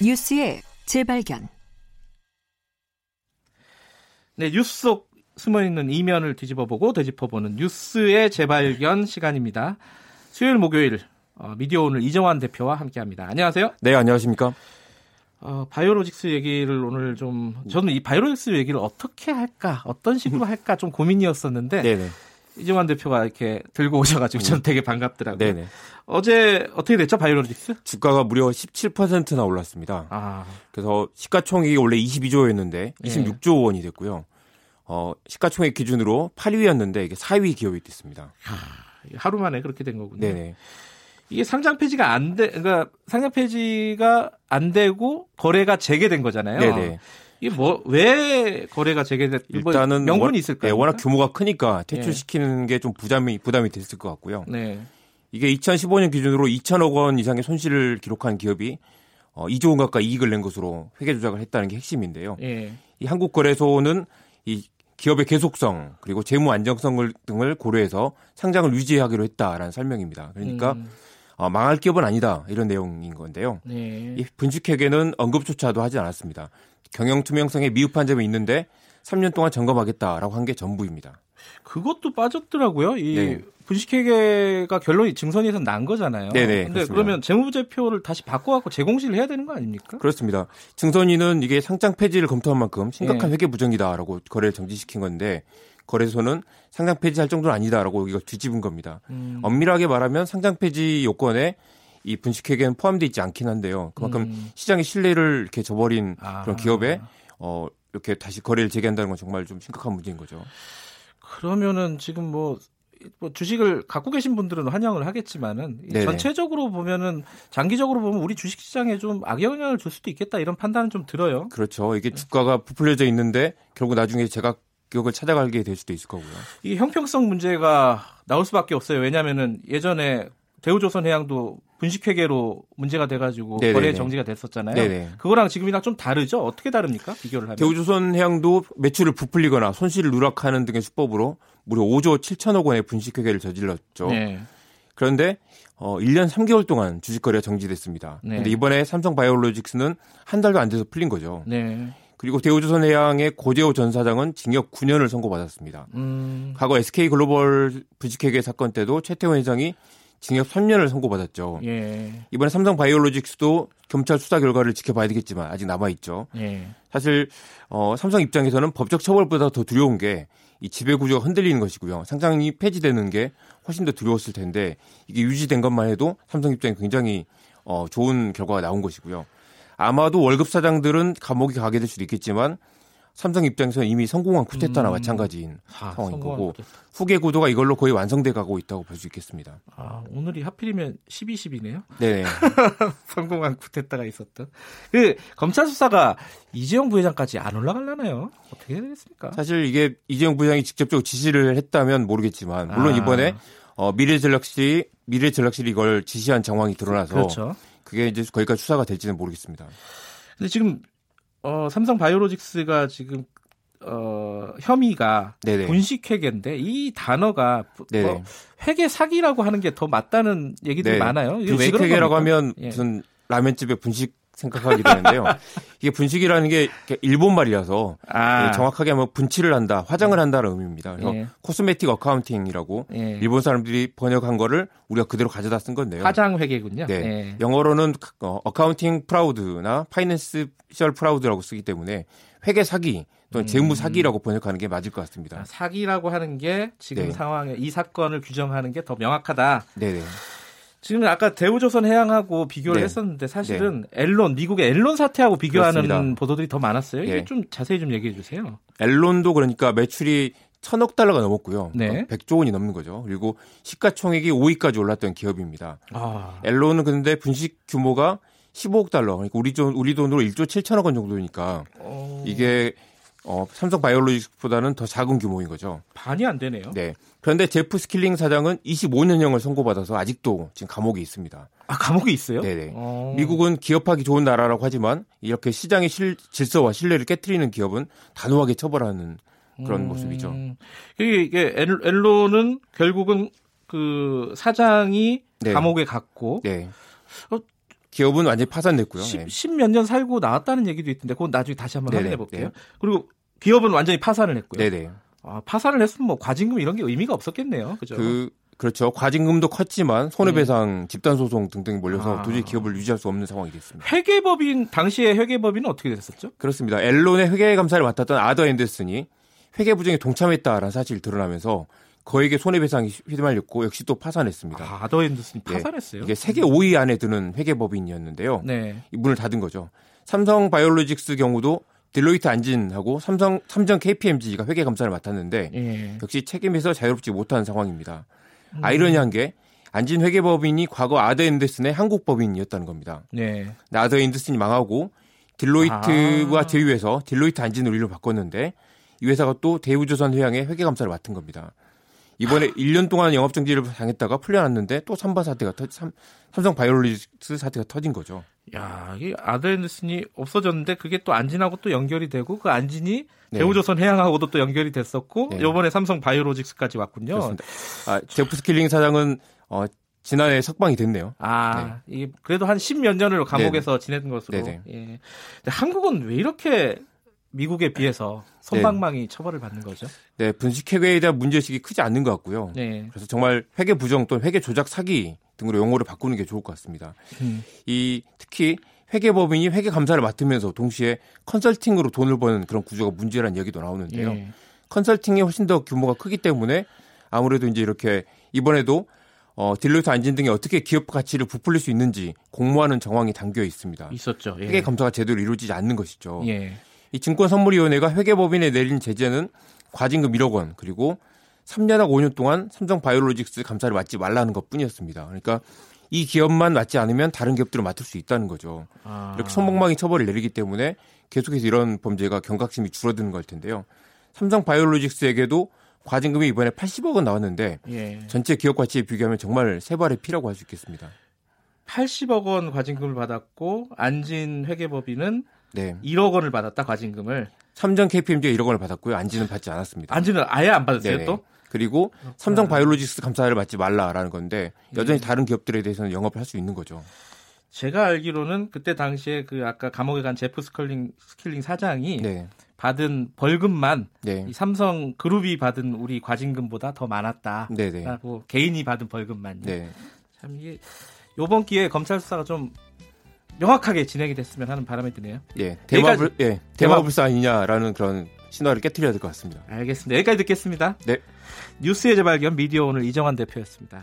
뉴스의 재발견. 네, 뉴스 속 숨어 있는 이면을 뒤집어 보고 되짚어 보는 뉴스의 재발견 시간입니다. 수요일 목요일 어, 미디어 오늘 이정환 대표와 함께 합니다. 안녕하세요. 네, 안녕하십니까? 어, 바이오로직스 얘기를 오늘 좀 저는 이 바이오로직스 얘기를 어떻게 할까, 어떤 식으로 할까 좀 고민이었었는데 네네. 이정환 대표가 이렇게 들고 오셔가지고 저는 되게 반갑더라고요. 네네. 어제 어떻게 됐죠, 바이오로직스? 주가가 무려 17%나 올랐습니다. 아, 그래서 시가총액이 원래 22조였는데 예. 26조 원이 됐고요. 어, 시가총액 기준으로 8위였는데 이게 4위 기업이 됐습니다. 하루 만에 그렇게 된 거군요. 네네. 이게 상장 폐지가 안 돼, 그러니까 상장 폐지가 안 되고 거래가 재개된 거잖아요. 네네. 이게 뭐 왜 거래가 재개됐? 뭐 일단은 명분이 원- 있을까요? 네, 워낙 규모가 크니까 퇴출시키는 게 좀 부담이 부담이 됐을 것 같고요. 네. 이게 2015년 기준으로 2천억 원 이상의 손실을 기록한 기업이 어, 2조 원 가까이 이익을 낸 것으로 회계 조작을 했다는 게 핵심인데요. 예. 이 한국거래소는 이 기업의 계속성 그리고 재무 안정성을 등을 고려해서 상장을 유지하기로 했다라는 설명입니다. 그러니까 음, 어, 망할 기업은 아니다 이런 내용인 건데요. 네. 이 분식회계는 언급조차도 하지 않았습니다. 경영 투명성에 미흡한 점이 있는데 3년 동안 점검하겠다라고 한 게 전부입니다. 그것도 빠졌더라고요. 이 네. 분식회계가 결론이 증선에서 난 거잖아요. 네네, 근데 그렇습니다. 그러면 재무제표를 다시 바꿔갖고 재공시를 해야 되는 거 아닙니까? 그렇습니다. 증선위는 이게 상장 폐지를 검토한 만큼 심각한 예. 회계 부정이다라고 거래를 정지시킨 건데 거래소는 상장 폐지할 정도는 아니다라고 이걸 뒤집은 겁니다. 음, 엄밀하게 말하면 상장 폐지 요건에 이 분식회계는 포함되어 있지 않긴 한데요. 그만큼 음. 시장의 신뢰를 이렇게 저버린 아. 그런 기업에 어 이렇게 다시 거래를 재개한다는 건 정말 좀 심각한 문제인 거죠. 그러면은 지금 뭐, 뭐 주식을 갖고 계신 분들은 환영을 하겠지만은 이 네네. 전체적으로 보면은 장기적으로 보면 우리 주식 시장에 좀 악영향을 줄 수도 있겠다 이런 판단은 좀 들어요. 그렇죠. 이게 주가가 부풀려져 있는데 결국 나중에 제가 기억을 찾아가게 될 수도 있을 거고요. 이 형평성 문제가 나올 수밖에 없어요. 왜냐하면은 예전에 대우조선해양도 분식회계로 문제가 돼가지고 네네네. 거래 정지가 됐었잖아요. 네네. 그거랑 지금이랑 좀 다르죠? 어떻게 다릅니까? 비교를 하면. 대우조선해양도 매출을 부풀리거나 손실을 누락하는 등의 수법으로 무려 5조 7천억 원의 분식회계를 저질렀죠. 네. 그런데 어 1년 3개월 동안 주식 거래가 정지됐습니다. 네. 근데 이번에 삼성바이오로직스는 한 달도 안 돼서 풀린 거죠. 네. 그리고 대우조선해양의 고재호 전 사장은 징역 9년을 선고받았습니다. 음. 과거 SK글로벌 분식회계 사건 때도 최태원 회장이 징역 3년을 선고받았죠. 예. 이번에 삼성 바이오로직스도 검찰 수사 결과를 지켜봐야 되겠지만 아직 남아 있죠. 예. 사실 어, 삼성 입장에서는 법적 처벌보다 더 두려운 게 이 지배 구조가 흔들리는 것이고요. 상장이 폐지되는 게 훨씬 더 두려웠을 텐데 이게 유지된 것만 해도 삼성 입장에 굉장히 어, 좋은 결과가 나온 것이고요. 아마도 월급 사장들은 감옥에 가게 될 수도 있겠지만 삼성 입장에서는 이미 성공한 쿠데타나 음. 마찬가지인 아, 상황인 거고 쿠데타. 후계 구도가 이걸로 거의 완성돼 가고 있다고 볼 수 있겠습니다. 아, 오늘이 하필이면 12, 10이네요. 네. 성공한 쿠데타가 있었던. 그 검찰 수사가 이재용 부회장까지 안 올라갈라나요? 어떻게 해야 되겠습니까? 사실 이게 이재용 부장이 직접적으로 지시를 했다면 모르겠지만 물론 아. 이번에 어, 미래전략실이 미래전략실이 이걸 지시한 정황이 드러나서 그렇죠. 그게 이제 거기까지 수사가 될지는 모르겠습니다. 근데 지금 어, 삼성 바이오로직스가 지금 어, 혐의가 네네. 분식회계인데 이 단어가 부- 네네. 어, 회계 사기라고 하는 게 더 맞다는 얘기들이 네. 많아요. 분식회계라고? 하면 예. 무슨 라면집에 분식 생각하게 되는데요. 이게 분식이라는 게 일본 말이라서 아, 예, 정확하게 하면 분칠을 한다, 화장을 한다는 의미입니다. 그래서 예. cosmetic accounting이라고 예. 일본 사람들이 번역한 거를 우리가 그대로 가져다 쓴 건데요. 화장 회계군요. 네. 예. 영어로는 어, accounting fraud나 financial fraud라고 쓰기 때문에 회계 사기 또는 재무 사기라고 번역하는 게 맞을 것 같습니다. 음. 아, 사기라고 하는 게 지금 네. 상황에 이 사건을 규정하는 게 더 명확하다. 네네. 지금 아까 대우조선 해양하고 비교를 네. 했었는데 사실은 앨론 미국의 앨론 사태하고 비교하는 그렇습니다. 보도들이 더 많았어요. 이게 네. 좀 자세히 좀 얘기해 주세요. 앨론도 그러니까 매출이 천억 달러가 넘었고요. 네. 그러니까 100조 원이 넘는 거죠. 그리고 시가총액이 5위까지 올랐던 기업입니다. 아, 앨론은 근데 분식 규모가 15억 달러, 그러니까 우리 돈 우리 돈으로 1조 7천억 원 정도니까 어, 이게 어, 삼성 바이오로직스보다는 더 작은 규모인 거죠. 반이 안 되네요. 네. 그런데 제프 스킬링 사장은 25년형을 선고받아서 아직도 지금 감옥에 있습니다. 아 감옥에 있어요? 네네. 어. 미국은 기업하기 좋은 나라라고 하지만 이렇게 시장의 실- 질서와 신뢰를 깨뜨리는 기업은 단호하게 처벌하는 그런 음, 모습이죠. 이게, 이게 엔론은 결국은 그 사장이 네. 감옥에 갔고 네. 어, 기업은 완전히 파산됐고요. 10, 몇년 살고 나왔다는 얘기도 있던데 그건 나중에 다시 한번. 확인해 볼게요. 네. 그리고 기업은 완전히 파산을 했고요. 네네. 아, 파산을 했으면 뭐 과징금 이런 게 의미가 없었겠네요. 그죠? 그 그렇죠. 과징금도 컸지만 손해배상, 네. 집단 소송 등등이 몰려서 아. 도저히 기업을 유지할 수 없는 상황이 됐습니다. 회계법인 당시에 회계법인은 어떻게 됐었죠? 그렇습니다. 앨론의 회계 감사를 맡았던 아더 앤더슨이 회계 부정에 동참했다라는 사실이 드러나면서 거액의 손해배상이 휘말렸고 역시 또 파산했습니다. 아, 더 앤더슨이 네. 파산했어요? 네. 이게 세계 5위 안에 드는 회계법인이었는데요. 네. 이 문을 닫은 거죠. 삼성 바이오로직스 경우도 딜로이트 안진하고 삼성 삼정 KPMG가 회계 감사를 맡았는데 예. 역시 책임에서 자유롭지 못한 상황입니다. 음. 아이러니한 게 안진 회계법인이 과거 아더 앤더슨의 한국 법인이었다는 겁니다. 네. 아더 앤더슨이 망하고 딜로이트와 아. 제휴해서 딜로이트 안진으로 바꿨는데 이 회사가 또 대우조선 해양의 회계 감사를 맡은 겁니다. 이번에 1년 동안 영업 정지를 당했다가 풀려났는데 또 삼바 사태가 터, 삼, 삼성 바이오로직스 사태가 터진 거죠. 야, 이 아더앤더슨이 없어졌는데 그게 또 안진하고 또 연결이 되고 그 안진이 네. 대우조선 해양하고도 또 연결이 됐었고 네. 이번에 삼성 바이오로직스까지 왔군요. 그렇습니다. 아, 제프 스킬링 사장은 어, 지난해 석방이 됐네요. 아, 네. 이 그래도 한 10몇 년을 감옥에서 네 지낸 것으로. 네 예. 한국은 왜 이렇게 미국에 비해서 솜방망이 네. 처벌을 받는 거죠. 네, 분식 회계에 대한 문제의식이 크지 않는 것 같고요. 네. 그래서 정말 회계 부정 또는 회계 조작 사기 등으로 용어를 바꾸는 게 좋을 것 같습니다. 음. 이 특히 회계법인이 회계 감사를 맡으면서 동시에 컨설팅으로 돈을 버는 그런 구조가 문제라는 얘기도 나오는데요. 네. 컨설팅이 훨씬 더 규모가 크기 때문에 아무래도 이제 이렇게 이번에도 어, 딜로이트 안진 등이 어떻게 기업 가치를 부풀릴 수 있는지 공모하는 정황이 담겨 있습니다. 있었죠. 예. 회계 감사가 제대로 이루어지지 않는 것이죠. 예. 이 증권선물위원회가 회계법인에 내린 제재는 과징금 1억 원 그리고 3년하고 5년 동안 삼성 바이오로직스 감사를 맡지 말라는 것 뿐이었습니다. 그러니까 이 기업만 맡지 않으면 다른 기업들을 맡을 수 있다는 거죠. 아. 이렇게 손방망이 처벌을 내리기 때문에 계속해서 이런 범죄가 경각심이 줄어드는 걸 텐데요. 삼성 바이오로직스에게도 과징금이 이번에 80억 원 나왔는데 예. 전체 기업 가치에 비교하면 정말 세 발의 피라고 할 수 있겠습니다. 80억 원 과징금을 받았고 안진 회계법인은 네. 1억 원을 받았다 과징금을. 삼성 KPMG가 1억 원을 받았고요. 안지는 받지 않았습니다. 안지는 아예 안 받았어요 네네. 또? 그리고 그렇구나. 삼성 바이오로직스 감사를 맡지 말라라는 건데 여전히 네. 다른 기업들에 대해서는 영업을 할 수 있는 거죠. 제가 알기로는 그때 당시에 그 아까 감옥에 간 제프 스컬링 스킬링 사장이 네. 받은 벌금만 네. 이 삼성 그룹이 받은 우리 과징금보다 더 많았다라고 네네. 개인이 받은 벌금만요. 네. 참 이게 요번 기회에 검찰 수사가 좀 명확하게 진행이 됐으면 하는 바람이 드네요. 예, 대마불, 예, 대마불사 아니냐라는 그런 신화를 깨뜨려야 될 것 같습니다. 알겠습니다. 여기까지 듣겠습니다. 네. 뉴스의 재발견 미디어 오늘 이정환 대표였습니다.